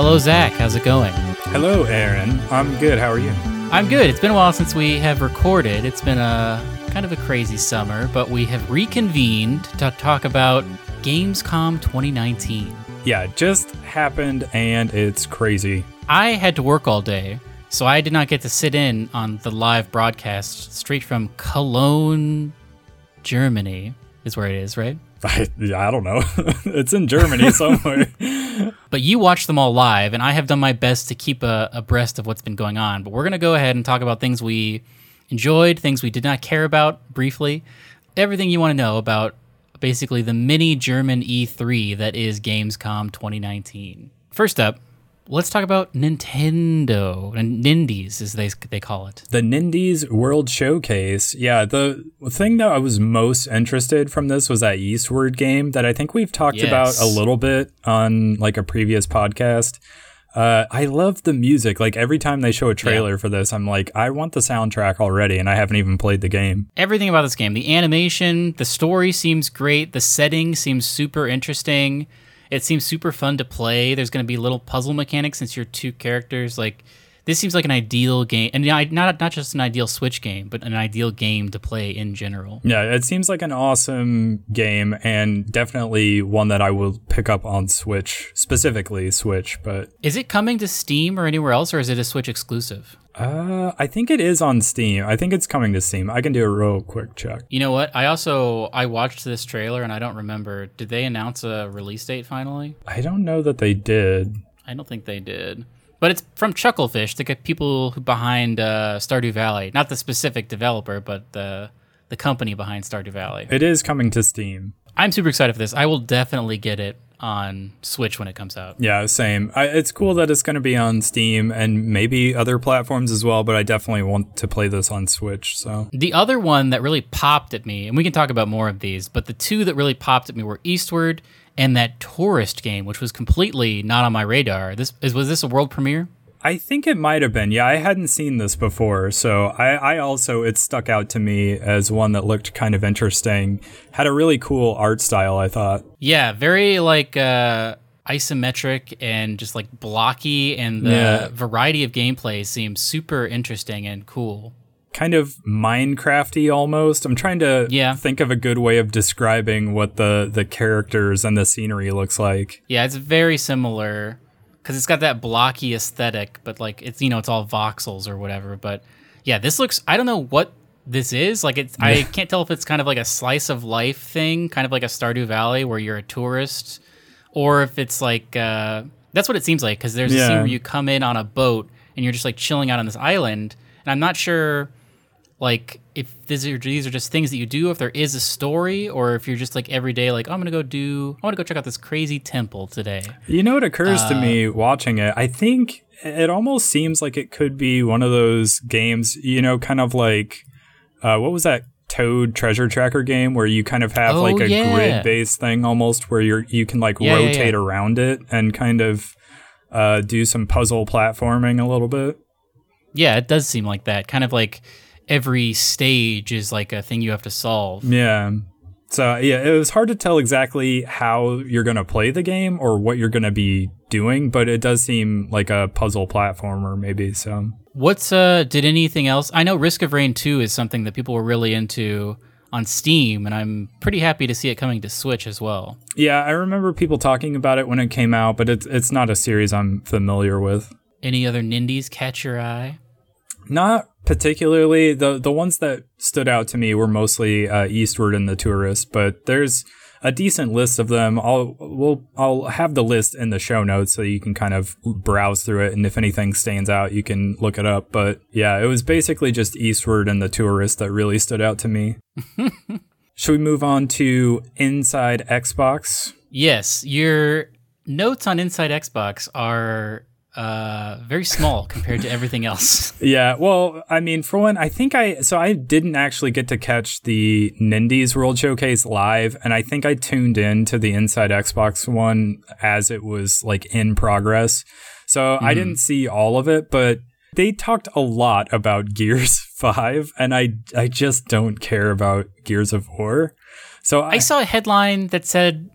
Hello, Zach. How's it going? Hello, Aaron. I'm good. How are you? I'm good. It's been a while since we have recorded. It's been a kind of a crazy summer, but we have reconvened to talk about Gamescom 2019. Yeah, it just happened and it's crazy. I had to work all day, so I did not get to sit in on the live broadcast straight from Cologne, Germany, is where it is, right? I, I don't know. it's in Germany somewhere. But you watch them all live, and I have done my best to keep abreast of what's been going on. But we're going to go ahead and talk about things we enjoyed, things we did not care about briefly, everything you want to know about basically the mini German E3 that is Gamescom 2019. First up, let's talk about Nintendo and Nindies, as they they call it. The Nindies World Showcase. Yeah, the thing that I was most interested from this was that Eastward game that I think we've talked Yes. about a little bit on like a previous podcast. Uh, I love the music. Like every time they show a trailer for this, I'm like, I want the soundtrack already, and I haven't even played the game. Everything about this game, the animation, the story seems great, the setting seems super interesting. It seems super fun to play. There's going to be little puzzle mechanics since you're two characters. Like this seems like an ideal game, and not not just an ideal Switch game, but an ideal game to play in general. Yeah, it seems like an awesome game and definitely one that I will pick up on Switch, specifically Switch, but Is it coming to Steam or anywhere else, or is it a Switch exclusive? Uh I think it is on Steam. I think it's coming to Steam. I can do a real quick check. You know what? I also I watched this trailer and I don't remember. Did they announce a release date finally? I don't know that they did. I don't think they did. But it's from Chucklefish, the people behind uh, Stardew Valley. Not the specific developer, but the the company behind Stardew Valley. It is coming to Steam. I'm super excited for this. I will definitely get it on Switch when it comes out. Yeah, same. I, it's cool that it's going to be on Steam and maybe other platforms as well, but I definitely want to play this on Switch. So, The other one that really popped at me, and we can talk about more of these, but the two that really popped at me were Eastward and that tourist game, which was completely not on my radar. This is was this a world premiere? I think it might have been. Yeah, I hadn't seen this before, so I, I also it stuck out to me as one that looked kind of interesting. Had a really cool art style, I thought. Yeah, very like uh, isometric and just like blocky, and the Yeah. variety of gameplay seems super interesting and cool. Kind of Minecrafty almost. I'm trying to Yeah. think of a good way of describing what the the characters and the scenery looks like. Yeah, it's very similar because it's got that blocky aesthetic, but like it's you know it's all voxels or whatever. But yeah, this looks. I don't know what this is. Like it's. I can't tell if it's kind of like a slice of life thing, kind of like a Stardew Valley where you're a tourist, or if it's like uh, that's what it seems like. Because there's a scene where you come in on a boat and you're just like chilling out on this island, and I'm not sure. Like if these are these are just things that you do, if there is a story, or if you're just like every day, like "Oh, I'm gonna go do, I want to go check out this crazy temple today. You know what occurs to Uh, me watching it? I think it almost seems like it could be one of those games, you know, kind of like uh, what was that Toad Treasure Tracker game where you kind of have Oh, like a yeah. grid based thing almost where you're you can like yeah, rotate yeah. around it and kind of uh, do some puzzle platforming a little bit. Yeah, it does seem like that. Kind of like every stage is like a thing you have to solve. Yeah. So yeah, it was hard to tell exactly how you're gonna play the game or what you're gonna be doing, but it does seem like a puzzle platformer maybe. So What's uh? Did anything else? I know Risk of Rain Two is something that people were really into on Steam, and I'm pretty happy to see it coming to Switch as well. Yeah, I remember people talking about it when it came out, but it's it's not a series I'm familiar with. Any other Nindies catch your eye? Not particularly. the The ones that stood out to me were mostly uh, Eastward and the Tourist, but there's a decent list of them. I'll we'll I'll have the list in the show notes so you can kind of browse through it, and if anything stands out, you can look it up. But yeah, it was basically just Eastward and the Tourist that really stood out to me. Should we move on to Inside Xbox? Yes, your notes on Inside Xbox are uh, very small compared to everything else. Yeah, well, I mean, for one, I think I so I didn't actually get to catch the Nindies World Showcase live, and I think I tuned in to the Inside Xbox one as it was like in progress. So I didn't see all of it, but they talked a lot about Gears 5, and I I just don't care about Gears of War. So I, I saw a headline that said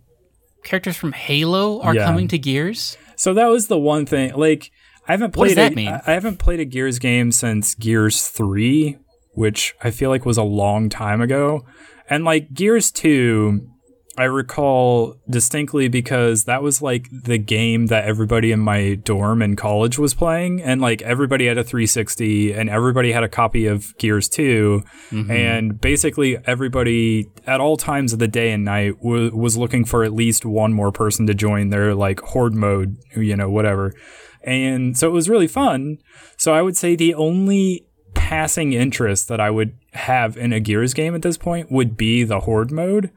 characters from Halo are Yeah. coming to Gears. So that was the one thing. Like I haven't played. What does that a, mean? I haven't played a Gears game since Gears 3, which I feel like was a long time ago. And like Gears 2, I recall distinctly because that was like the game that everybody in my dorm in college was playing and like everybody had a 360 and everybody had a copy of Gears 2 mm-hmm. and basically everybody at all times of the day and night w- was looking for at least one more person to join their like horde mode, you know, whatever. And so it was really fun. So I would say the only passing interest that I would have in a Gears game at this point would be the horde mode.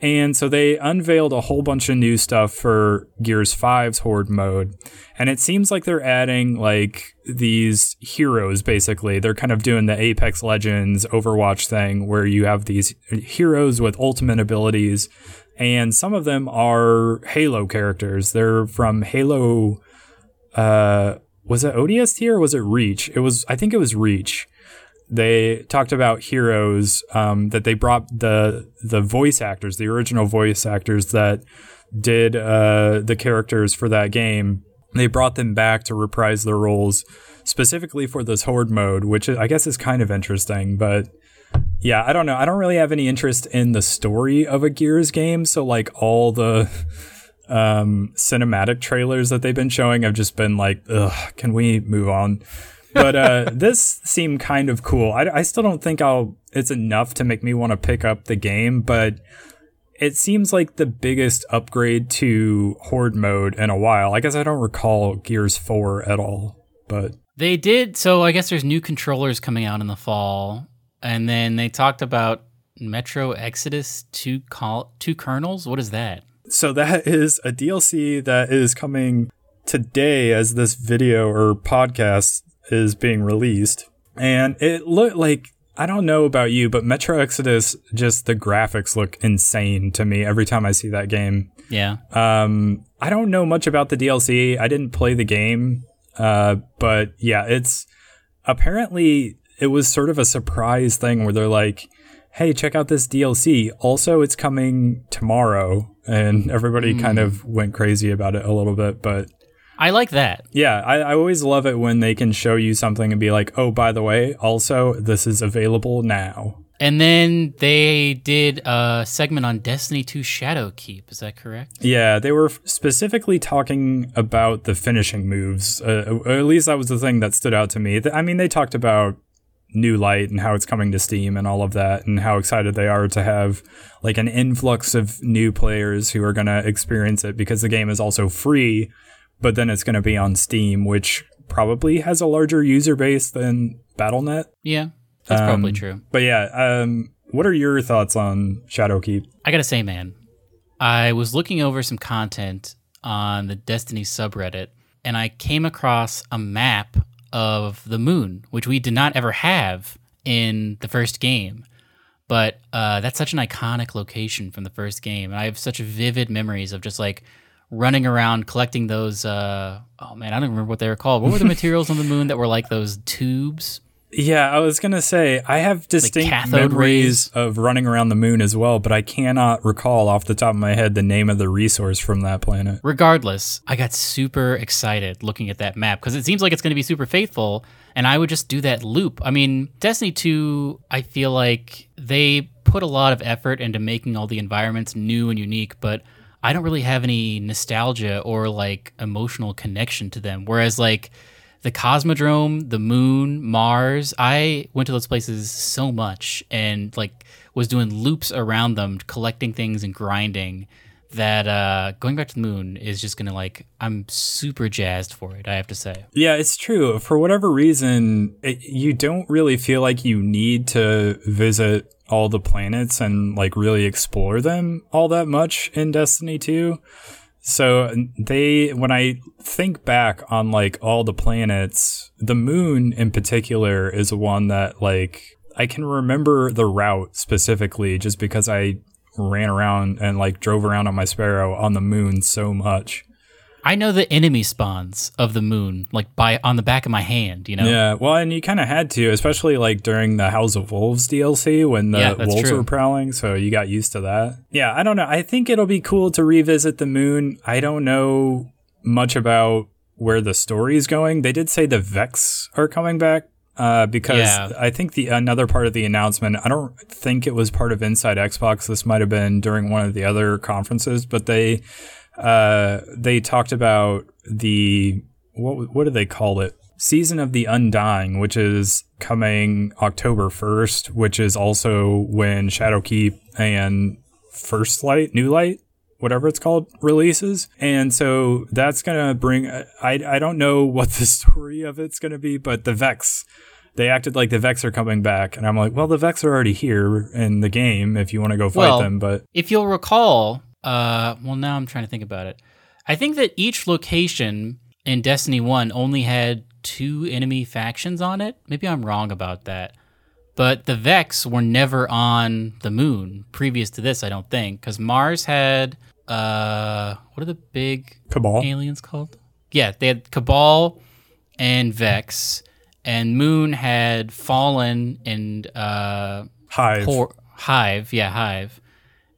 And so they unveiled a whole bunch of new stuff for Gears 5's Horde mode. And it seems like they're adding like these heroes basically. They're kind of doing the Apex Legends Overwatch thing where you have these heroes with ultimate abilities. And some of them are Halo characters. They're from Halo uh was it ODST or was it Reach? It was I think it was Reach they talked about heroes um, that they brought the the voice actors, the original voice actors that did uh, the characters for that game. They brought them back to reprise their roles specifically for this horde mode, which I guess is kind of interesting. But yeah, I don't know. I don't really have any interest in the story of a Gears game, so like all the um, cinematic trailers that they've been showing have just been like, ugh, can we move on? But uh, this seemed kind of cool. I, I still don't think I'll. It's enough to make me want to pick up the game, but it seems like the biggest upgrade to Horde mode in a while. I guess I don't recall Gears Four at all, but They did. So I guess there's new controllers coming out in the fall, and then they talked about Metro Exodus two col- two Colonels. What is that? so that is a DLC that is coming today as this video or podcast is being released. And it looked like I don't know about you, but Metro Exodus just the graphics look insane to me every time I see that game. Yeah. Um, I don't know much about the DLC. I didn't play the game, uh, but yeah, it's apparently it was sort of a surprise thing where they're like, "Hey, check out this DLC. Also, it's coming tomorrow," and everybody kind of went crazy about it a little bit. But I like that. yeah, I, I always love it when they can show you something and be like, "Oh, by the way, also this is available now." And then they did a segment on Destiny 2 Shadowkeep. Is that correct? Yeah, they were specifically talking about the finishing moves. Uh, at least that was the thing that stood out to me. I mean, they talked about New Light and how it's coming to Steam and all of that, and how excited they are to have like an influx of new players who are going to experience it because the game is also free, but then it's going to be on Steam, which probably has a larger user base than BattleNet. Yeah, that's probably Um, true. But yeah, um, what are your thoughts on Shadowkeep? I gotta say, man, I was looking over some content on the Destiny subreddit, and I came across a map of the moon, which we did not ever have in the first game. But uh, that's such an iconic location from the first game, and I have such vivid memories of just like running around collecting those. Uh, oh man, I don't remember what they were called. What were the materials on the moon that were like those tubes? Yeah, I was gonna say I have distinct cathode memories of running around the moon as well, but I cannot recall off the top of my head the name of the resource from that planet. Regardless, I got super excited looking at that map because it seems like it's going to be super faithful, and I would just do that loop. I mean, Destiny 2, I feel like they put a lot of effort into making all the environments new and unique, but I don't really have any nostalgia or like emotional connection to them. Whereas, like, the Cosmodrome, the moon, Mars, I went to those places so much and like was doing loops around them, collecting things and grinding that uh going back to the moon is just gonna like I'm super jazzed for it, I have to say. Yeah, it's true. For whatever reason, it, you don't really feel like you need to visit all the planets and like really explore them all that much in Destiny 2. So they, when I think back on like all the planets, the moon in particular is one that like I can remember the route specifically just because I ran around and like drove around on my Sparrow on the moon so much. I know the enemy spawns of the moon, like by on the back of my hand, you know? Yeah, well, and you kind of had to, especially like during the House of Wolves DLC when the Yeah, wolves true. were prowling, so you got used to that. Yeah, I don't know. I think it'll be cool to revisit the moon. I don't know much about where the story is going. They did say the Vex are coming back, uh, because Yeah. I think the another part of the announcement, I don't think it was part of Inside Xbox. This might have been during one of the other conferences, but they uh, they talked about the what what do they call it? Season of the Undying, which is coming October first, which is also when Shadowkeep and First Light, New Light, whatever it's called, releases. And so that's gonna bring. I I don't know what the story of it's gonna be, but the Vex. They acted like the Vex are coming back, and I'm like, well, the Vex are already here in the game if you want to go fight Well, them. But If you'll recall, uh, well, now I'm trying to think about it. I think that each location in Destiny 1 only had two enemy factions on it. Maybe I'm wrong about that. But the Vex were never on the moon previous to this, I don't think. Because Mars had, uh, what are the big Cabal, aliens called? Yeah, they had Cabal and Vex. And Moon had Fallen and, uh, Hive, Por- Hive, yeah, Hive,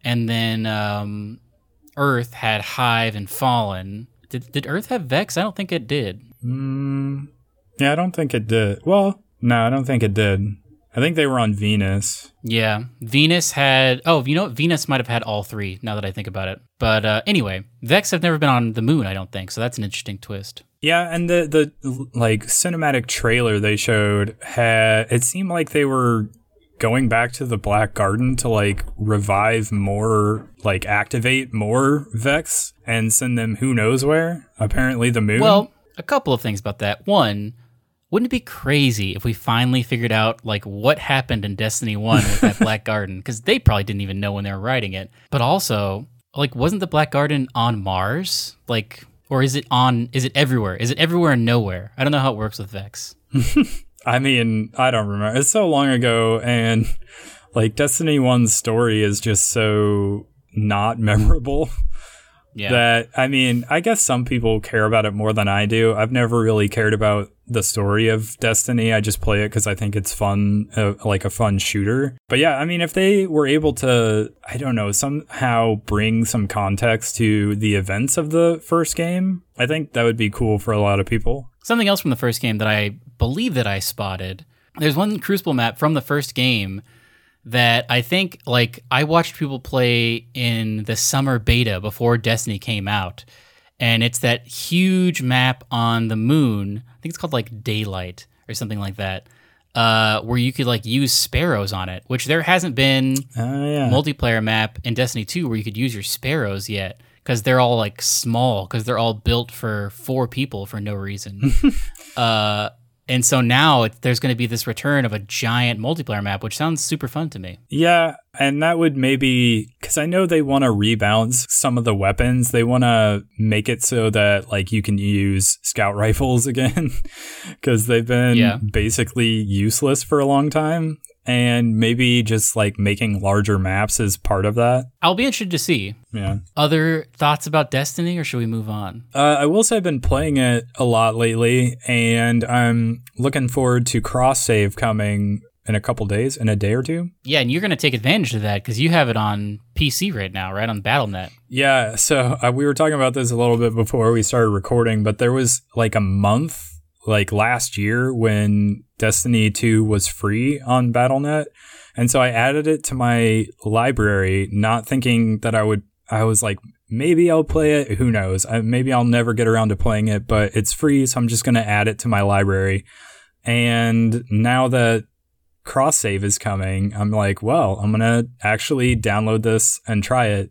and then um, Earth had Hive and Fallen. Did did Earth have Vex? I don't think it did. Mm, yeah, I don't think it did. Well, no, I don't think it did. I think they were on Venus. Yeah, Venus had. Oh, you know what? Venus might have had all three. Now that I think about it, but uh, anyway, Vex have never been on the moon. I don't think so. That's an interesting twist. Yeah, and the the like cinematic trailer they showed had it seemed like they were going back to the Black Garden to like revive more, like activate more Vex and send them who knows where. Apparently, the moon. Well, a couple of things about that. One, wouldn't it be crazy if we finally figured out like what happened in Destiny 1 with that Black Garden cuz they probably didn't even know when they were writing it. But also, like wasn't the Black Garden on Mars? Like or is it on is it everywhere? Is it everywhere and nowhere? I don't know how it works with Vex. I mean, I don't remember. It's so long ago, and like Destiny 1's story is just so not memorable. Yeah. that I mean, I guess some people care about it more than I do. I've never really cared about the story of Destiny. I just play it because I think it's fun, uh, like a fun shooter. But yeah, I mean, if they were able to, I don't know, somehow bring some context to the events of the first game, I think that would be cool for a lot of people. Something else from the first game that I believe that I spotted. There's one Crucible map from the first game that I think like I watched people play in the summer beta before Destiny came out. And it's that huge map on the moon. I think it's called like Daylight or something like that. Uh, where you could like use sparrows on it, which there hasn't been Oh, yeah. multiplayer map in Destiny 2 where you could use your sparrows yet because they're all like small because they're all built for four people for no reason. uh, and so now it, there's going to be this return of a giant multiplayer map, which sounds super fun to me. Yeah, and that would maybe because I know they want to rebalance some of the weapons. They want to make it so that like you can use scout rifles again because they've been Yeah. basically useless for a long time. And maybe just like making larger maps is part of that. I'll be interested to see. Yeah. Other thoughts about Destiny, or should we move on? Uh, I will say I've been playing it a lot lately, and I'm looking forward to cross save coming in a couple days, in a day or two. Yeah, and you're going to take advantage of that because you have it on PC right now, right? On BattleNet. Yeah, so uh, we were talking about this a little bit before we started recording, but there was like a month, like last year, when Destiny 2 was free on BattleNet. And so I added it to my library, not thinking that I would, I was like, maybe I'll play it. Who knows? I, maybe I'll never get around to playing it, but it's free, so I'm just going to add it to my library. And now that cross save is coming, I'm like, well, I'm going to actually download this and try it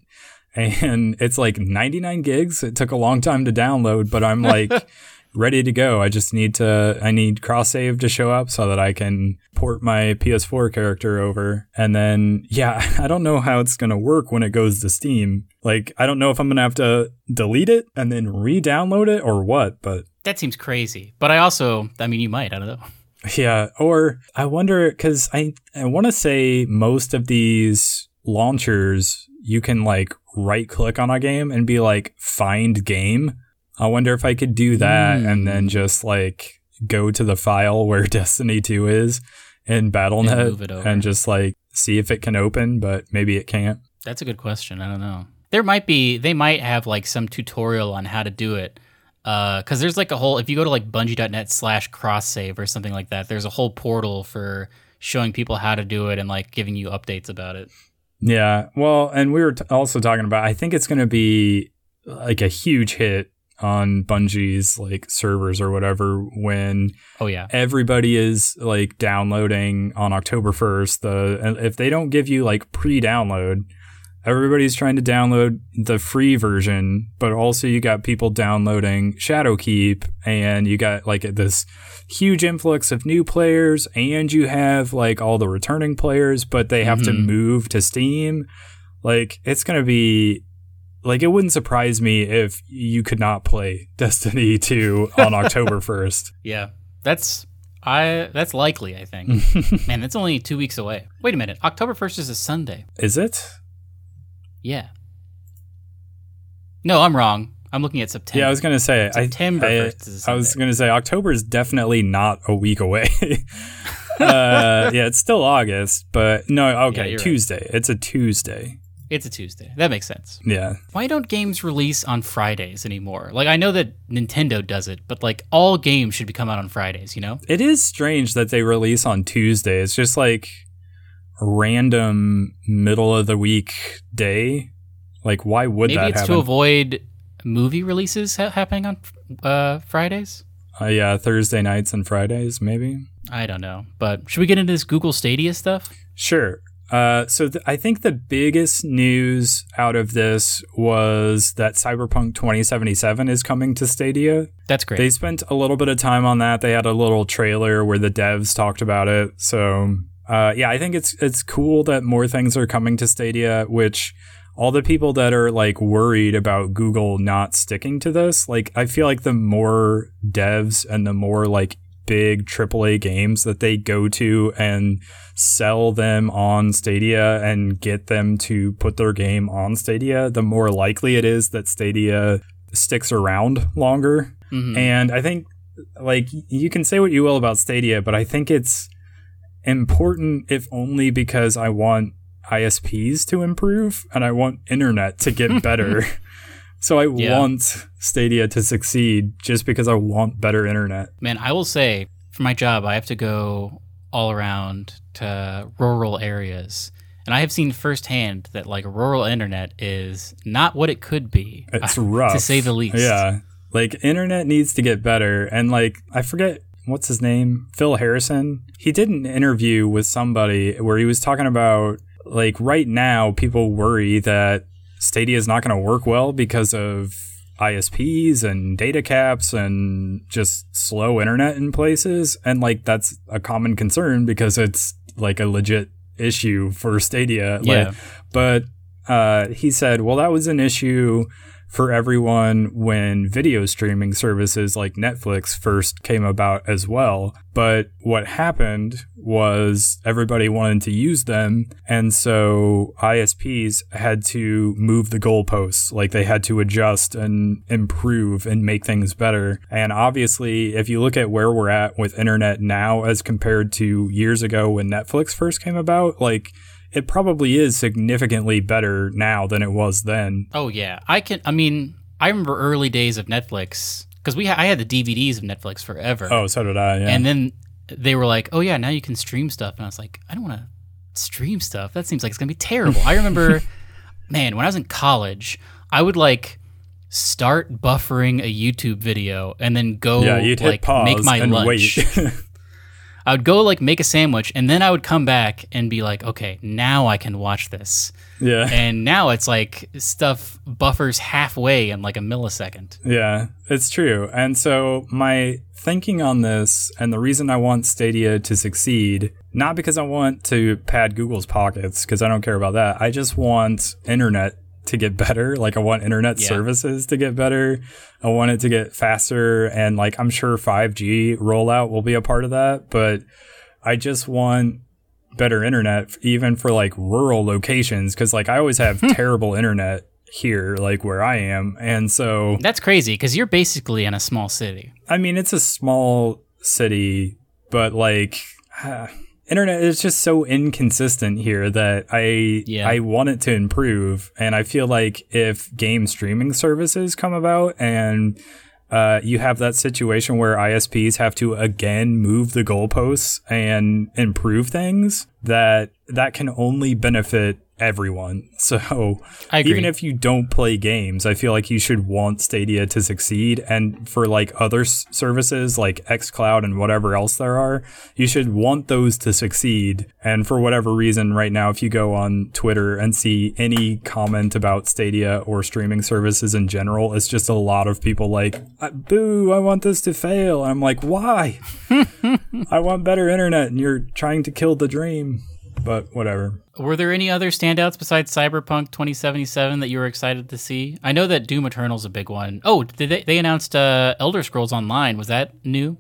and it's like 99 gigs. It took a long time to download, but I'm like ready to go. I just need to I need cross save to show up so that I can port my PS4 character over. And then yeah, I don't know how it's going to work when it goes to Steam. Like I don't know if I'm going to have to delete it and then re-download it or what, but That seems crazy. But I also, I mean, you might. I don't know. Yeah, or I wonder because I I want to say most of these launchers you can like right click on a game and be like find game. I wonder if I could do that and then hmm. just like go to the file where Destiny 2 is in BattleNet over. and just like see if it can open, but maybe it can't. That's a good question. I don't know. There might be, they might have like some tutorial on how to do it. Uh, because there's like a whole if you go to like bungie.net slash cross save or something like that there's a whole portal for showing people how to do it and like giving you updates about it Yeah. Well, and we were t- also talking about, I think it's going to be like a huge hit on Bungie's like servers or whatever when oh yeah everybody is like downloading on October 1st. The and if they don't give you like pre-download, everybody's trying to download the free version, but also you got people downloading Shadowkeep and you got like this huge influx of new players and you have like all the returning players, but they have to Mhm. move to Steam. Like it's going to be like it wouldn't surprise me if you could not play Destiny 2 on October 1st. yeah that's i that's likely i think man that's only two weeks away wait a minute october 1st is a sunday Is it? yeah no i'm wrong i'm looking at september Yeah, I was gonna say. September I, 1st is a I was gonna say October is definitely not a week away. uh, yeah, it's still August, but no. Okay, right. Tuesday. It's a Tuesday. It's a tuesday that makes sense Yeah, why don't games release on fridays anymore like i know that nintendo does it but like all games should be come out on fridays you know it is strange that they release on Tuesday. It's just like random middle of the week day. Like, why would maybe that it's happen? to avoid movie releases ha- happening on uh, fridays uh, yeah, Thursday nights and Fridays, maybe. I don't know. But should we get into this Google Stadia stuff? Sure. Uh, so th- I think the biggest news out of this was that Cyberpunk 2077 is coming to Stadia. That's great. They spent a little bit of time on that. They had a little trailer where the devs talked about it. So uh, yeah, I think it's it's cool that more things are coming to Stadia. Which all the people that are like worried about Google not sticking to this, like I feel like the more devs and the more like big AAA games that they go to and sell them on Stadia and get them to put their game on Stadia, the more likely it is that Stadia sticks around longer. Mhm. And I think, like, you can say what you will about Stadia, but I think it's important, if only because I want ISPs to improve and I want internet to get better. So I Yeah. want Stadia to succeed just because I want better internet. Man, I will say for my job, I have to go all around to rural areas. And I have seen firsthand that like rural internet is not what it could be. It's uh, rough. To say the least. Yeah. Like, internet needs to get better. And, like, I forget what's his name? Phil Harrison. He did an interview with somebody where he was talking about, like, right now, people worry that Stadia is not going to work well because of ISPs and data caps and just slow internet in places. And, like, that's a common concern because it's, like, a legit issue for Stadia. Yeah. Like, but uh, he said, well, that was an issue for everyone when video streaming services like Netflix first came about as well. But what happened was everybody wanted to use them. And so ISPs had to move the goalposts. Like they had to adjust and improve and make things better. And obviously, if you look at where we're at with internet now as compared to years ago when Netflix first came about, like it probably is significantly better now than it was then. Oh yeah, I can. I mean, I remember early days of Netflix because we ha- I had the DVDs of Netflix forever. Oh, so did I. Yeah. And then they were like, "Oh yeah, now you can stream stuff." And I was like, "I don't want to stream stuff. That seems like it's gonna be terrible." I remember, man, when I was in college, I would like start buffering a YouTube video and then go yeah, you'd hit like pause make my and lunch. wait. I would go like make a sandwich and then I would come back and be like, "Okay, now I can watch this." yeah. And now it's like stuff buffers halfway in like a millisecond. Yeah, it's true. And so my thinking on this and the reason I want Stadia to succeed, not because I want to pad Google's pockets, because I don't care about that. I just want internet to get better. Like I want internet Yeah. services to get better. I want it to get faster and like I'm sure 5G rollout will be a part of that, but I just want better internet even for like rural locations cuz like I always have terrible internet here like where I am. And so That's crazy because you're basically in a small city. I mean, it's a small city, but like internet is just so inconsistent here that I Yeah. I want it to improve, and I feel like if game streaming services come about and uh, you have that situation where ISPs have to again move the goalposts and improve things that that can only benefit everyone. So even if you don't play games, I feel like you should want Stadia to succeed. And for like other s- services like xCloud and whatever else there are, you should want those to succeed. And for whatever reason, right now, if you go on Twitter and see any comment about Stadia or streaming services in general, it's just a lot of people like, "Uh, boo, I want this to fail. I'm like, why? I want better internet and you're trying to kill the dream. But whatever. Were there any other standouts besides Cyberpunk 2077 that you were excited to see? I know that Doom Eternal's a big one. Oh, did they, they announced uh, Elder Scrolls Online. Was that new?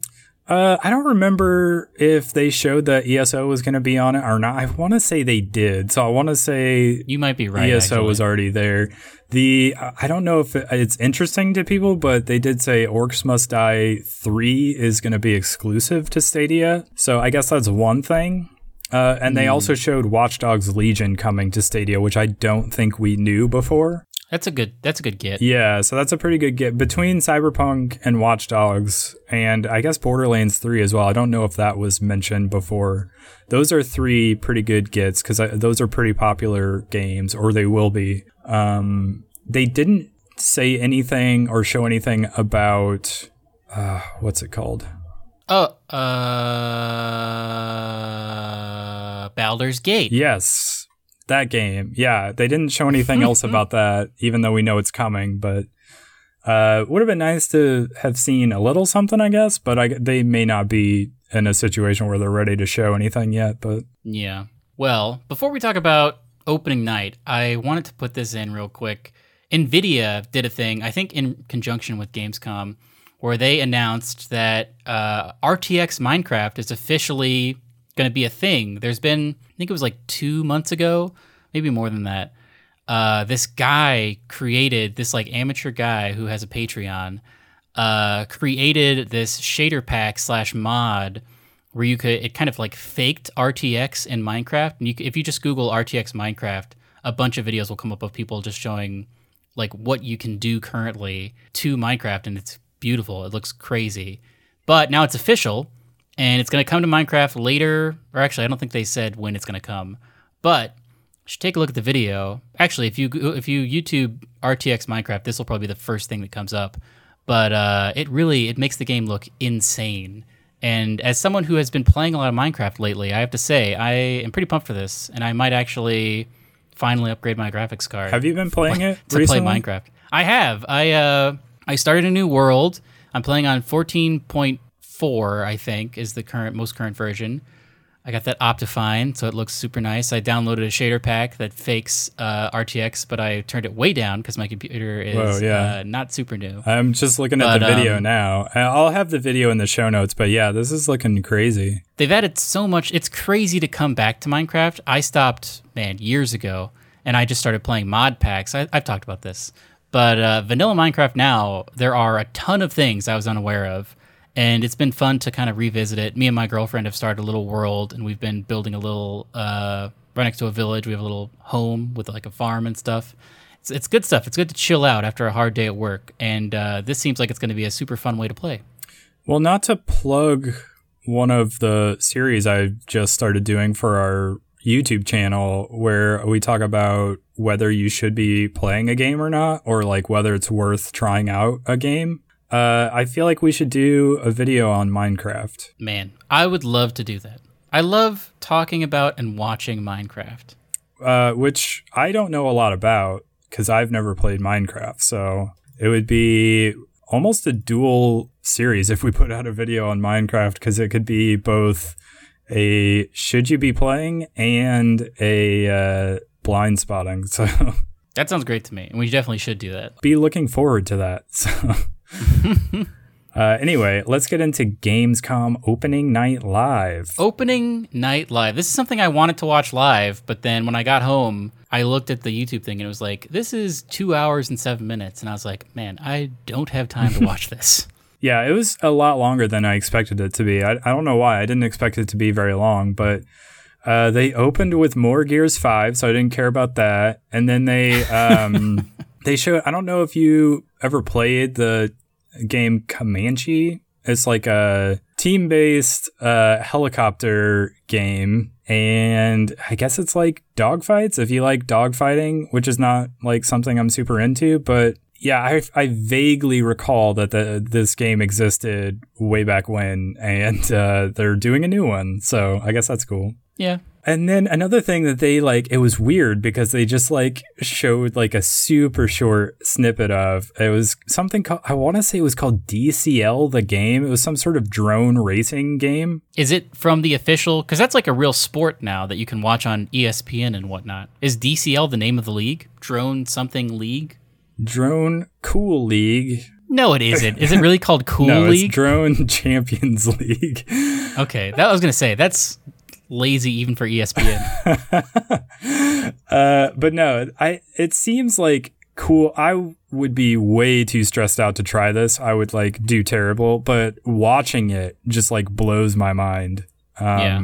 Uh, I don't remember if they showed that ESO was going to be on it or not. I want to say they did. So I want to say You might be right. ESO actually. was already there. The I don't know if it, it's interesting to people, but they did say Orcs Must Die 3 is going to be exclusive to Stadia. So I guess that's one thing. Uh, and they also showed Watch Dogs Legion coming to Stadia, which I don't think we knew before. That's a good. That's a good get. Yeah, so that's a pretty good get between Cyberpunk and Watch Dogs, and I guess Borderlands 3 as well. I don't know if that was mentioned before. Those are three pretty good gets because those are pretty popular games, or they will be. Um, they didn't say anything or show anything about uh, what's it called? Oh, uh, Baldur's Gate. Yes, that game. Yeah, they didn't show anything else about that, even though we know it's coming. But uh, would have been nice to have seen a little something, I guess. But I, they may not be in a situation where they're ready to show anything yet. But Yeah. Well, before we talk about opening night, I wanted to put this in real quick. Nvidia did a thing, I think, in conjunction with Gamescom, where they announced that uh, RTX Minecraft is officially going to be a thing. There's been, I think it was like two months ago, maybe more than that. Uh, this guy created this like amateur guy who has a Patreon, uh, created this shader pack slash mod where you could it kind of like faked RTX in Minecraft. And you, if you just Google RTX Minecraft, a bunch of videos will come up of people just showing like what you can do currently to Minecraft, and it's beautiful. It looks crazy, but now it's official, and it's going to come to Minecraft later. Or actually, I don't think they said when it's going to come, but you should take a look at the video. Actually, if you if you YouTube RTX Minecraft, this will probably be the first thing that comes up. But uh, it really it makes the game look insane. And as someone who has been playing a lot of Minecraft lately, I have to say I am pretty pumped for this, and I might actually finally upgrade my graphics card have you been playing it to recently? play Minecraft. I have. I uh, I started a new world. I'm playing on 14.4, I think, is the current most current version. I got that Optifine, so it looks super nice. I downloaded a shader pack that fakes uh, RTX, but I turned it way down because my computer is Whoa, yeah. uh, not super new. I'm just looking at the video um, now. I'll have the video in the show notes, but yeah, this is looking crazy. They've added so much. It's crazy to come back to Minecraft. I stopped, man, years ago, and I just started playing mod packs. I, I've talked about this. But uh, vanilla Minecraft now, there are a ton of things I was unaware of. And it's been fun to kind of revisit it. Me and my girlfriend have started a little world, and we've been building a little, uh, right next to a village. We have a little home with like a farm and stuff. It's, it's good stuff. It's good to chill out after a hard day at work. And uh, this seems like it's going to be a super fun way to play. Well, not to plug one of the series I just started doing for our YouTube channel where we talk about whether you should be playing a game or not, or like whether it's worth trying out a game. Uh, I feel like we should do a video on Minecraft. Man, I would love to do that. I love talking about and watching Minecraft. uh, which I don't know a lot about because I've never played Minecraft. So it would be almost a dual series if we put out a video on Minecraft because it could be both a should you be playing and a uh, blind spotting. So That sounds great to me, and we definitely should do that. be looking forward to that. So. Uh, anyway, let's get into Gamescom opening night live. Opening night live. This is something I wanted to watch live, but then when I got home, I looked at the YouTube thing and it was like, this is two hours and seven minutes. And I was like, man, I don't have time to watch this. Yeah, it was a lot longer than I expected it to be. I, I don't know why. I didn't expect it to be very long, but uh, they opened with more Gears 5, so I didn't care about that. And then they um, they showed, I don't know if you ever played the game Comanche. It's like a team based uh, helicopter game. And I guess it's like dogfights if you like dogfighting, which is not like something I'm super into. But yeah, I, I vaguely recall that the, this game existed way back when, and uh, they're doing a new one. So I guess that's cool. Yeah. And then another thing that they like, it was weird because they just like showed like a super short snippet of it was something called, I want to say it was called DCL, the game. It was some sort of drone racing game. Is it from the official? Because that's like a real sport now that you can watch on ESPN and whatnot. Is DCL the name of the league? Drone something league? Drone Cool League. No, it isn't. Is it really called Cool no, League? it's Drone Champions League. okay, that I was gonna say that's lazy even for ESPN. uh, but no, I it seems like cool. I would be way too stressed out to try this. I would like do terrible, but watching it just like blows my mind. Um, Yeah.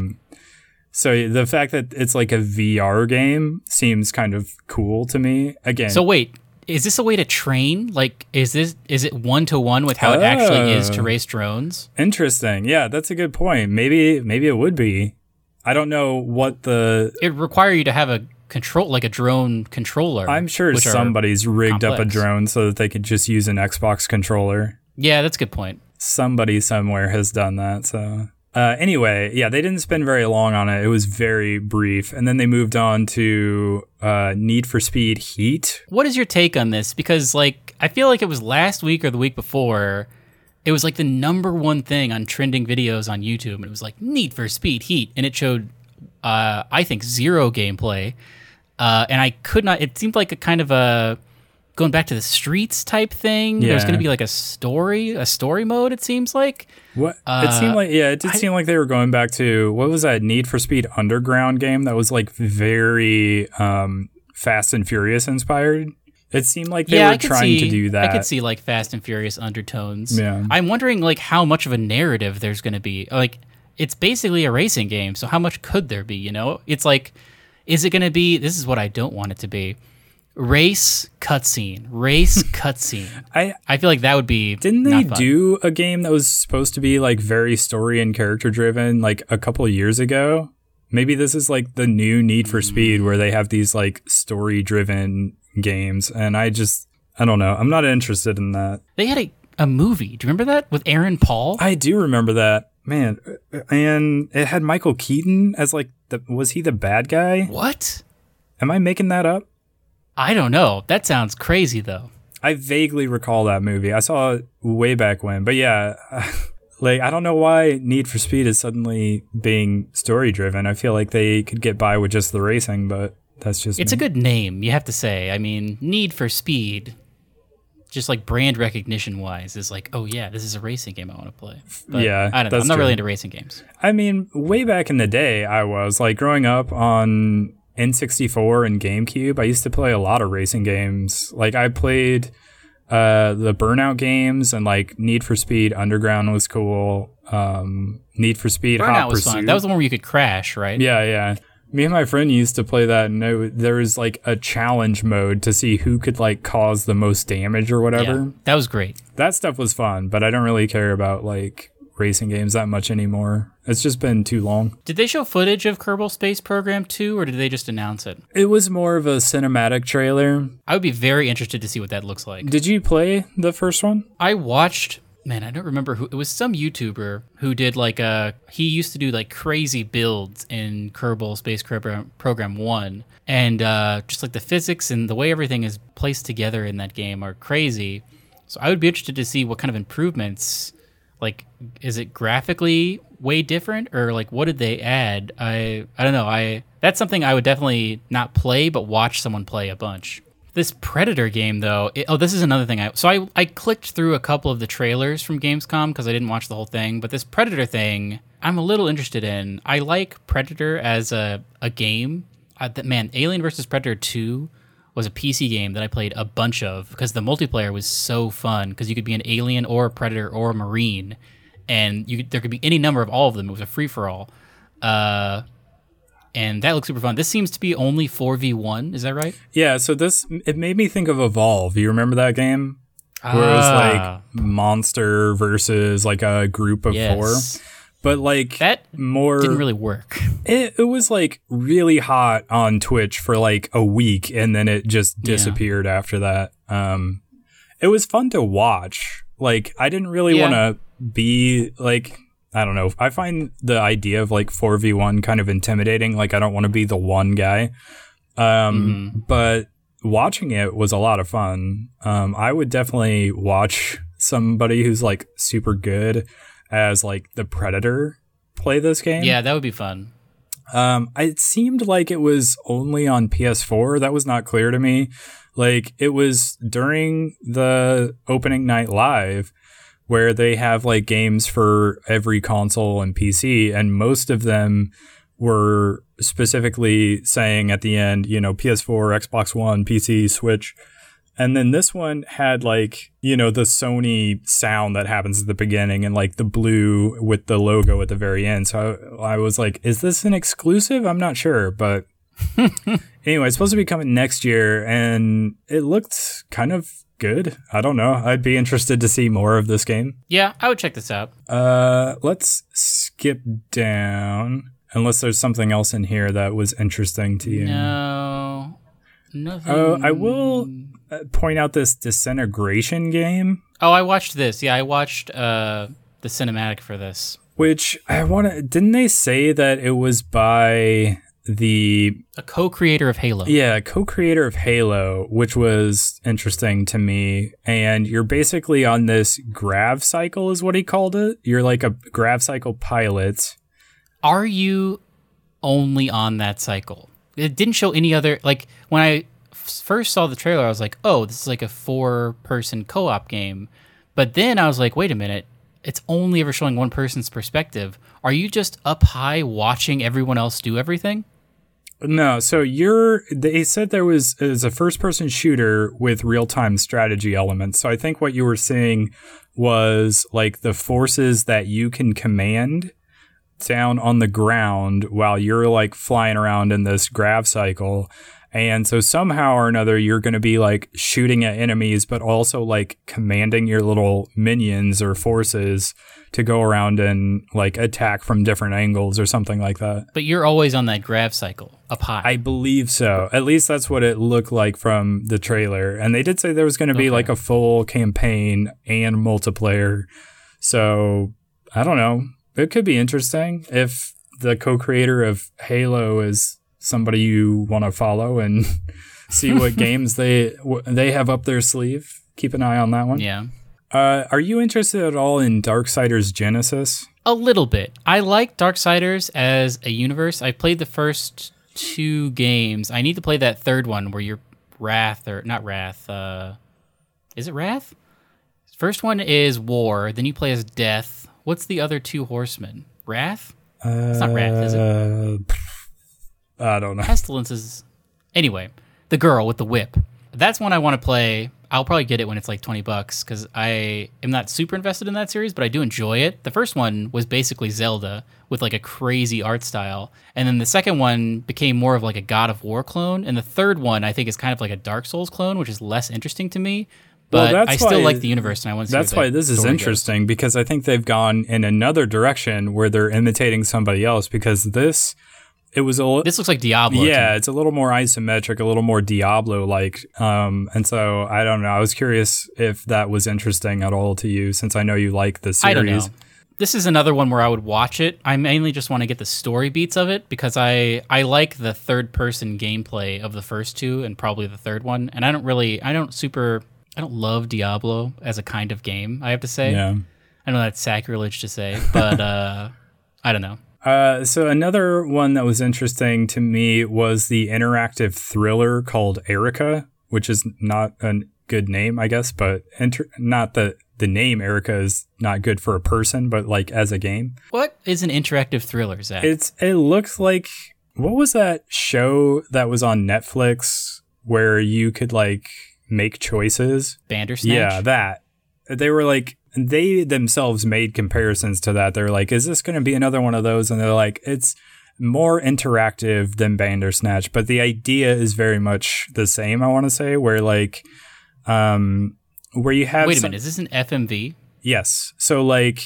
So the fact that it's like a VR game seems kind of cool to me. Again, so wait, is this a way to train? Like, is this is it one to one with how it actually is to Oh. race drones? interesting. Yeah, that's a good point. Maybe maybe it would be. I don't know what the It require you to have a control, like a drone controller. I'm sure somebody's rigged up a drone so that they could just use an Xbox controller. Yeah, that's a good point. Somebody somewhere has done that. So uh, anyway, yeah, they didn't spend very long on it. It was very brief, and then they moved on to uh, Need for Speed Heat. What is your take on this? Because like I feel like it was last week or the week before. It was like the number one thing on trending videos on YouTube, and it was like Need for Speed Heat, and it showed, uh, I think, zero gameplay, uh, and I could not. It seemed like a kind of a going back to the streets type thing. There's going to be like a story, a story mode. It seems like. What it Uh, seemed like, yeah, it did I- seem like they were going back to what was that Need for Speed Underground game that was like very um, Fast and Furious inspired. It seemed like they yeah, were trying see, to do that. I could see like Fast and Furious undertones. Yeah. I'm wondering like how much of a narrative there's going to be. Like it's basically a racing game, so how much could there be, you know? It's like is it going to be this is what I don't want it to be. Race cutscene. Race cutscene. I I feel like that would be Didn't they do a game that was supposed to be like very story and character driven like a couple years ago? Maybe this is like the new Need for Speed where they have these like story driven games and I just I don't know. I'm not interested in that. They had a, a movie. Do you remember that with Aaron Paul? I do remember that. Man, and it had Michael Keaton as like the was he the bad guy? what? Am I making that up? I don't know. That sounds crazy though. I vaguely recall that movie. I saw it way back when, but yeah, like I don't know why Need for Speed is suddenly being story driven. I feel like they could get by with just the racing, but that's just It's me. a good name, you have to say. I mean, Need for Speed, just like brand recognition wise, is like, oh yeah, this is a racing game I want to play. But Yeah, i don't know i'm not true. really into racing games. I mean, way back in the day, I was like growing up on N64 and GameCube. I used to play a lot of racing games. Like I played uh, the Burnout games and like Need for Speed Underground was cool. Um, Need for Speed Burnout Hot was Pursuit. fun. That was the one where you could crash, right? Yeah, yeah. Me and my friend used to play that, and it, there was like a challenge mode to see who could like cause the most damage or whatever. Yeah, that was great. That stuff was fun, but I don't really care about like racing games that much anymore. It's just been too long. Did they show footage of Kerbal Space Program 2 or did they just announce it? It was more of a cinematic trailer. I would be very interested to see what that looks like. Did you play the first one? I watched man, I don't remember who it was some YouTuber who did like a he used to do like crazy builds in Kerbal Space Program Program 1 and uh just like the physics and the way everything is placed together in that game are crazy. So I would be interested to see what kind of improvements like is it graphically way different or like what did they add? I I don't know. I that's something I would definitely not play but watch someone play a bunch. This Predator game, though, it, oh, this is another thing. I so I I clicked through a couple of the trailers from Gamescom because I didn't watch the whole thing. But this Predator thing, I'm a little interested in. I like Predator as a a game. That man, Alien versus Predator Two was a PC game that I played a bunch of because the multiplayer was so fun because you could be an alien or a predator or a marine, and you could, there could be any number of all of them. It was a free for all. Uh, and that looks super fun. This seems to be only 4v1, is that right? Yeah, so this it made me think of Evolve. You remember that game? where it was Ah. like monster versus like a group of Yes. four. But like That more didn't really work. it, it was like really hot on Twitch for like a week and then it just Yeah. disappeared after that. Um it was fun to watch. Like I didn't really Yeah. want to be like I don't know. I find the idea of like 4v1 kind of intimidating. Like I don't want to be the one guy. Um but watching it was a lot of fun. Um I would definitely watch somebody who's like super good as like the predator play this game. Yeah, that would be fun. Um, it seemed like it was only on PS4. That was not clear to me. Like it was during the opening night live where they have like games for every console and PC, and most of them were specifically saying at the end, you know, PS4, Xbox One, PC, Switch. And then this one had like, you know, the Sony sound that happens at the beginning and like the blue with the logo at the very end. So I, I was like, is this an exclusive? I'm not sure. But anyway, it's supposed to be coming next year and it looked kind of good. I don't know. I'd be interested to see more of this game. Yeah, I would check this out. Uh, let's skip down unless there's something else in here that was interesting to you. No, nothing. Oh, I will uh, point out this disintegration game, Oh, I watched this. Yeah, I watched uh, the cinematic for this. which I want to. Didn't they say that it was by the A co-creator of Halo. yeah co-creator of Halo, which was interesting to me? And you're basically on this grav cycle, is what he called it. You're like a grav cycle pilot. Are you only on that cycle? It didn't show any other. Like when I first saw the trailer, I was like, "Oh, this is like a four-person co-op game." But then I was like, "Wait a minute." It's only ever showing one person's perspective. Are you just up high watching everyone else do everything? No, so you're. They said there was is a first person shooter with real time strategy elements. So I think what you were seeing was like the forces that you can command down on the ground while you're like flying around in this grav cycle. And so somehow or another, you're going to be like shooting at enemies, but also like commanding your little minions or forces to go around and like attack from different angles or something like that. But you're always on that grav cycle up high. I believe so. At least that's what it looked like from the trailer. And they did say there was going to be Okay. like a full campaign and multiplayer. So I don't know. It could be interesting if the co creator of Halo is somebody you want to follow and see what games they they have up their sleeve. Keep an eye on that one. yeah. Uh, are you interested at all in Darksiders Genesis? A little bit. I like Darksiders as a universe. I played the first two games. I need to play that third one where you're Wrath or not Wrath. Uh, is it Wrath? First one is War. Then you play as Death. What's the other two horsemen? Wrath? It's not Wrath, is it? I don't know. Pestilence is. Anyway, the girl with the whip. That's one I want to play. I'll probably get it when it's like 20 bucks because I am not super invested in that series, but I do enjoy it. The first one was basically Zelda with like a crazy art style. And then the second one became more of like a God of War clone. And the third one, I think, is kind of like a Dark Souls clone, which is less interesting to me. Well, But that's I still why- like the universe and I want to see That's why this is story goes. interesting because I think they've gone in another direction where they're imitating somebody else because this it was a li- This looks like Diablo. yeah, it's a little more isometric, a little more Diablo like. Um, and so I don't know. I was curious if that was interesting at all to you since I know you like the series. I don't know. This is another one where I would watch it. I mainly just want to get the story beats of it because I I like the third person gameplay of the first two and probably the third one. And I don't really I don't super I don't love Diablo as a kind of game. I have to say. Yeah. I know that's sacrilege to say, but uh, I don't know. Uh, so another one that was interesting to me was the interactive thriller called Erica, which is not a good name, I guess, but inter- not the the name Erica is not good for a person, but like as a game. What is an interactive thriller, Zach? It's it looks like what was that show that was on Netflix where you could like make choices? Bandersnatch. Yeah, that. They were like they themselves made comparisons to that. They're like, is this going to be another one of those? And they're like, it's more interactive than Bandersnatch, but the idea is very much the same, I want to say, where like um where you have Wait a some- minute, is this an FMV? Yes. So like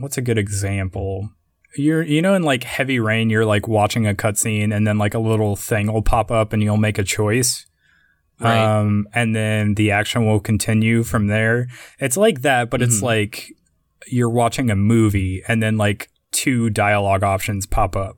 what's a good example? You're you know in like heavy rain you're like watching a cutscene and then like a little thing will pop up and you'll make a choice. Right. Um and then the action will continue from there. It's like that but it's Mhm. like you're watching a movie and then like two dialogue options pop up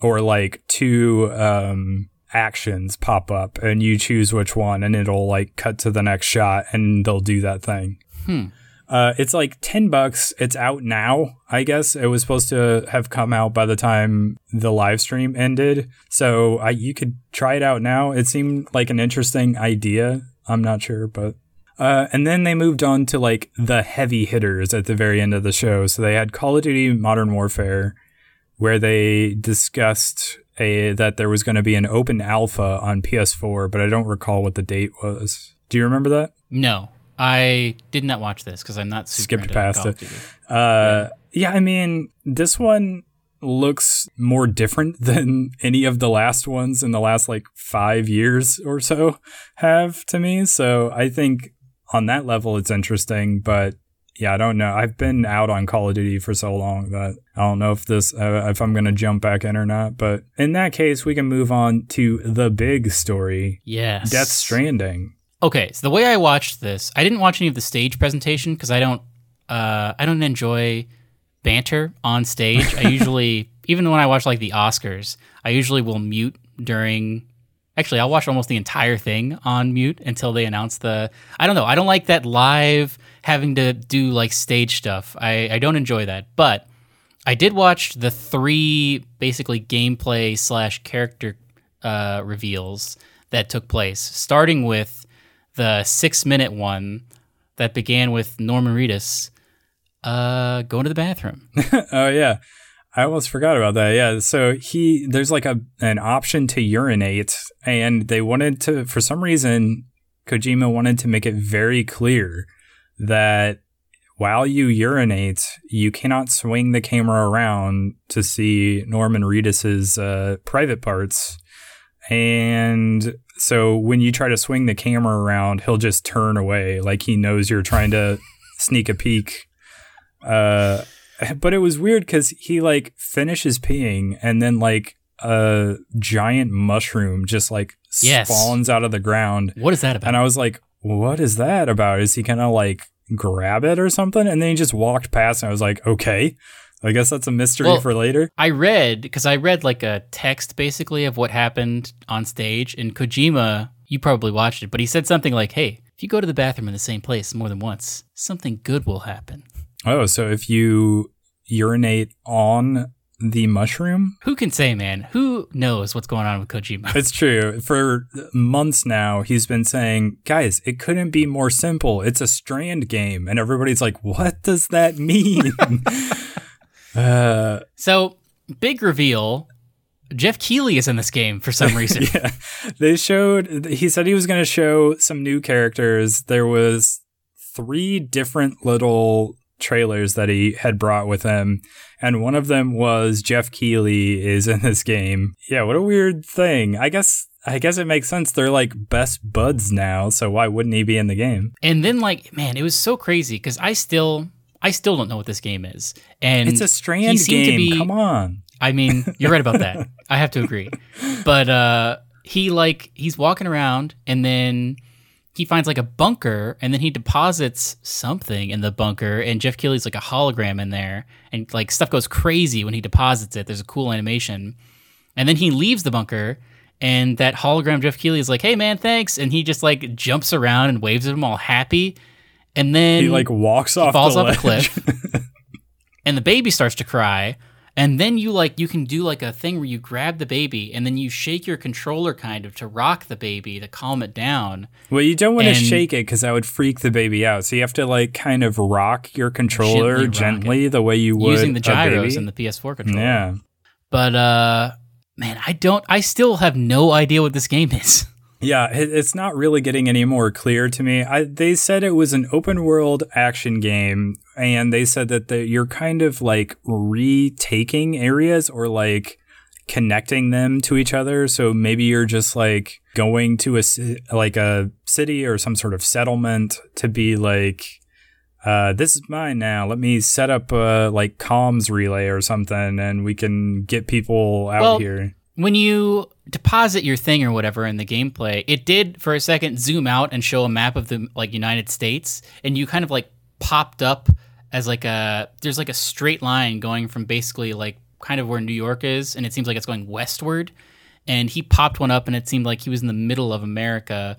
or like two um actions pop up and you choose which one and it'll like cut to the next shot and they'll do that thing. Hmm. Uh, it's like 10 bucks. It's out now, I guess. It was supposed to have come out by the time the live stream ended. So I, you could try it out now. It seemed like an interesting idea. I'm not sure, but. Uh, and then they moved on to like the heavy hitters at the very end of the show. So they had Call of Duty Modern Warfare, where they discussed a, that there was going to be an open alpha on PS4, but I don't recall what the date was. Do you remember that? No, I did not watch this because I'm not super Skipped into past Call of it. Duty. Uh, yeah. I mean, this one looks more different than any of the last ones in the last like five years or so have to me. So I think on that level, it's interesting, but yeah, I don't know. I've been out on Call of Duty for so long that I don't know if this, uh, if I'm going to jump back in or not. But in that case, we can move on to the big story Yes. Death Stranding. Okay, so the way I watched this, I didn't watch any of the stage presentation because I don't, uh, I don't enjoy banter on stage. I usually, even when I watch like the Oscars, I usually will mute during. Actually, I'll watch almost the entire thing on mute until they announce the. I don't know. I don't like that live having to do like stage stuff. I, I don't enjoy that. But I did watch the three basically gameplay slash character uh, reveals that took place, starting with the six minute one that began with Norman Reedus uh, going to the bathroom. oh yeah. I almost forgot about that. Yeah. So he there's like a an option to urinate and they wanted to for some reason Kojima wanted to make it very clear that while you urinate, you cannot swing the camera around to see Norman Reedus's uh, private parts. And so when you try to swing the camera around, he'll just turn away like he knows you're trying to sneak a peek. Uh, but it was weird because he like finishes peeing and then like a giant mushroom just like Yes. spawns out of the ground. What is that about? And I was like, what is that about? Is he gonna like grab it or something? And then he just walked past and I was like, okay. I guess that's a mystery Well- for later. I read because I read like a text basically of what happened on stage, and Kojima, you probably watched it, but he said something like, "Hey, if you go to the bathroom in the same place more than once, something good will happen." Oh, so if you urinate on the mushroom, Who can say, man? Who knows what's going on with Kojima? It's true. For months now, he's been saying, guys, it couldn't be more simple. It's a strand game. And everybody's like, what does that mean? uh, So, big reveal: Geoff Keighley is in this game for some reason. yeah. They showed, he said he was going to show some new characters. There was three different little trailers that he had brought with him. And one of them was Geoff Keighley is in this game. Yeah, what a weird thing. I guess I guess it makes sense. They're like best buds now, so why wouldn't he be in the game? And then like, man, it was so crazy because I still I still don't know what this game is. And It's a strand game. be- Come on. I mean, you're right about that. I have to agree. But uh he like he's walking around and then he finds like a bunker and then he deposits something in the bunker and Geoff Keighley's like a hologram in there and like stuff goes crazy when he deposits it. There's a cool animation. And then he leaves the bunker and that hologram Geoff Keighley is like, "Hey man, thanks." And he just like jumps around and waves at him all happy. And then He like walks off, falls the off a cliff and the baby starts to cry and then you like you can do like a thing where you grab the baby and then you shake your controller kind of to rock the baby to calm it down Well, you don't want to shake it because that would freak the baby out. So you have to like kind of rock your controller Gently gently, the way you would using the gyros and the PS4 controller. yeah. But uh man, I don't I still have no idea what this game is. Yeah, it's not really getting any more clear to me. I, they said it was an open world action game, and they said that the, you're kind of like retaking areas or like connecting them to each other. So maybe you're just like going to a like a city or some sort of settlement to be like uh, this is mine now. Let me set up a like comms relay or something, and we can get people out Well, here. When you deposit your thing or whatever in the gameplay, it did for a second zoom out and show a map of the like United States, and you kind of like popped up as like a there's like a straight line going from basically like kind of where New York is, and it seems like it's going westward. And he popped one up, and it seemed like he was in the middle of America.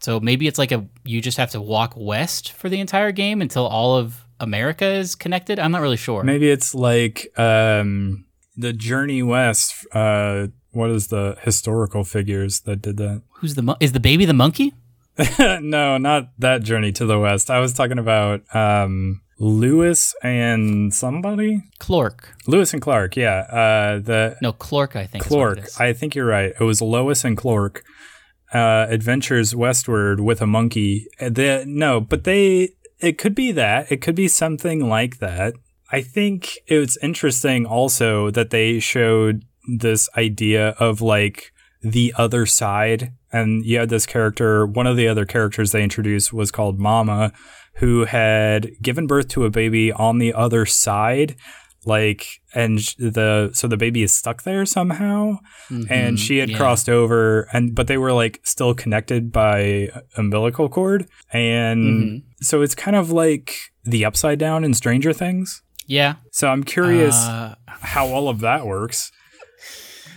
So maybe it's like a you just have to walk west for the entire game until all of America is connected. I'm not really sure. Maybe it's like um, the Journey West. Uh, what is the historical figures that did that? Who's the mon- is the baby the monkey? no, not that Journey to the West. I was talking about um, Lewis and somebody. Clark. Lewis and Clark. Yeah. Uh, the No, Clark, I think. is what it Clork. is. I think you're right. It was Lois and Clark. Uh, adventures westward with a monkey. Uh, The no, but they. It could be that. It could be something like that. I think it's interesting also that they showed this idea of like the other side, and you had this character. One of the other characters they introduced was called Mama, who had given birth to a baby on the other side like and the so the baby is stuck there somehow and Mhm, she had yeah. crossed over and but they were like still connected by umbilical cord and Mhm. so it's kind of like the upside down in stranger things Yeah. so i'm curious Uh, how all of that works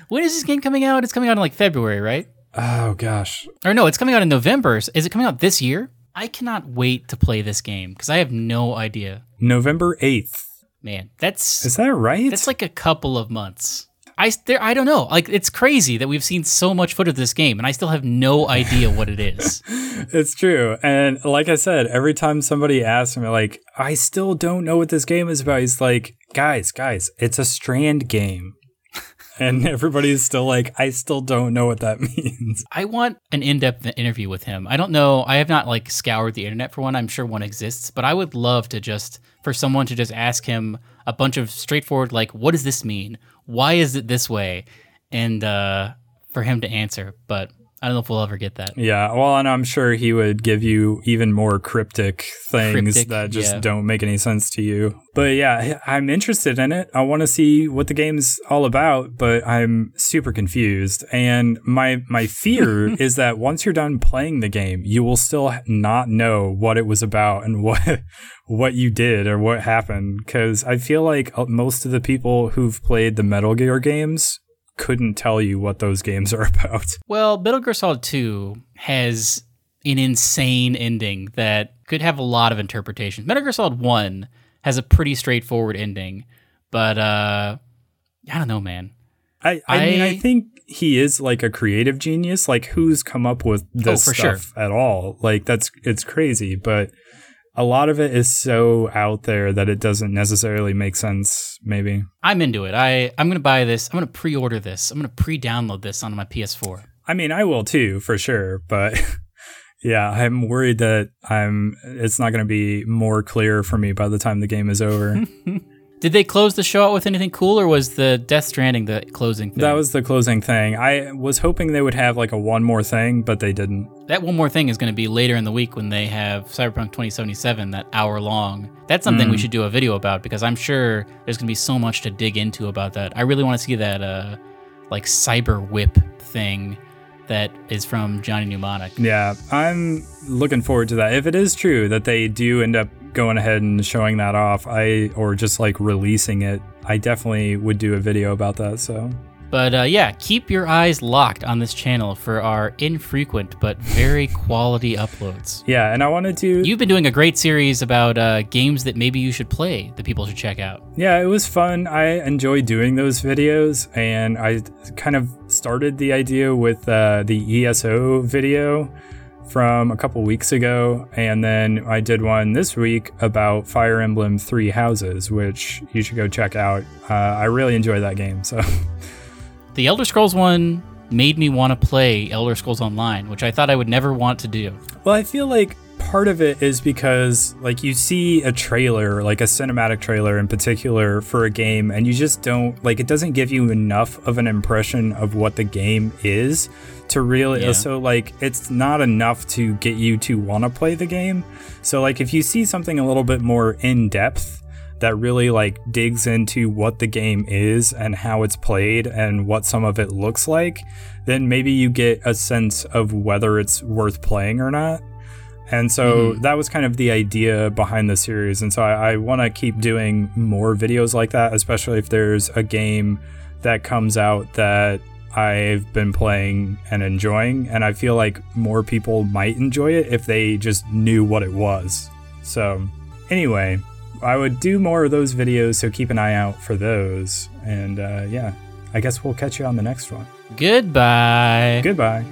when is this game coming out? It's coming out in like February, right? oh gosh Or no, it's coming out in November. Is it coming out this year? I cannot wait to play this game because I have no idea. november 8th Man, that's is that right that's like a couple of months. I there I don't know. Like it's crazy that we've seen so much footage of this game and I still have no idea what it is. It's true. And like I said, every time somebody asks me, like, I still don't know what this game is about, he's like, guys, guys, it's a strand game. and everybody's still like, I still don't know what that means. I want an in-depth interview with him. I don't know. I have not like scoured the internet for one. I'm sure one exists, but I would love to just for someone to just ask him a bunch of straightforward like, what does this mean? Why is it this way? And uh, for him to answer. But I don't know if we'll ever get that. Yeah. Well, and I'm sure he would give you even more cryptic things Cryptic, that just yeah. don't make any sense to you. But yeah, I'm interested in it. I want to see what the game's all about, but I'm super confused. And my my fear is that once you're done playing the game, you will still not know what it was about and what what you did or what happened cuz I feel like uh, most of the people who've played the Metal Gear games couldn't tell you what those games are about. Well, Metal Gear Solid 2 has an insane ending that could have a lot of interpretations. Metal Gear Solid 1 has a pretty straightforward ending, but uh I don't know, man. I, I, mean, I I- think he is like a creative genius. Like, who's come up with this Oh, for sure. stuff at all? Like, that's it's crazy, but a lot of it is so out there that it doesn't necessarily make sense. Maybe. I'm into it. I I'm gonna buy this. I'm gonna pre-order this. I'm gonna pre-download this on my PS4. I mean, I will too, for sure. But yeah, I'm worried that I'm. It's not going to be more clear for me by the time the game is over. Did they close the show out with anything cool, or was the Death Stranding the closing thing? that was the closing thing. I was hoping they would have like a one more thing, but they didn't. that one more thing is going to be later in the week when they have Cyberpunk 2077, that hour long. That's something we should do a video about because I'm sure there's going to be so much to dig into about that. I really want to see that uh, like cyber whip thing that is from Johnny Mnemonic. Yeah, I'm looking forward to that. If it is true that they do end up going ahead and showing that off, I or just like releasing it, I definitely would do a video about that. So But uh, yeah, keep your eyes locked on this channel for our infrequent but very quality uploads. yeah, and I wanted to. You've been doing a great series about uh, games that maybe you should play that people should check out. yeah, it was fun. I enjoy doing those videos, and I kind of started the idea with uh, the ESO video from a couple weeks ago, and then I did one this week about Fire Emblem Three Houses, which you should go check out. Uh, I really enjoy that game, so. The Elder Scrolls one made me want to play Elder Scrolls Online, which I thought I would never want to do. Well, I feel like part of it is because like you see a trailer, like a cinematic trailer in particular for a game and you just don't like it doesn't give you enough of an impression of what the game is to really Yeah. so like it's not enough to get you to want to play the game. So like if you see something a little bit more in depth that really like digs into what the game is and how it's played and what some of it looks like, then maybe you get a sense of whether it's worth playing or not. And so mm-hmm. that was kind of the idea behind the series. And so I, I want to keep doing more videos like that, especially if there's a game that comes out that I've been playing and enjoying. And I feel like more people might enjoy it if they just knew what it was. So, anyway, I would do more of those videos, so keep an eye out for those. And uh, yeah, I guess we'll catch you on the next one. Goodbye. Goodbye.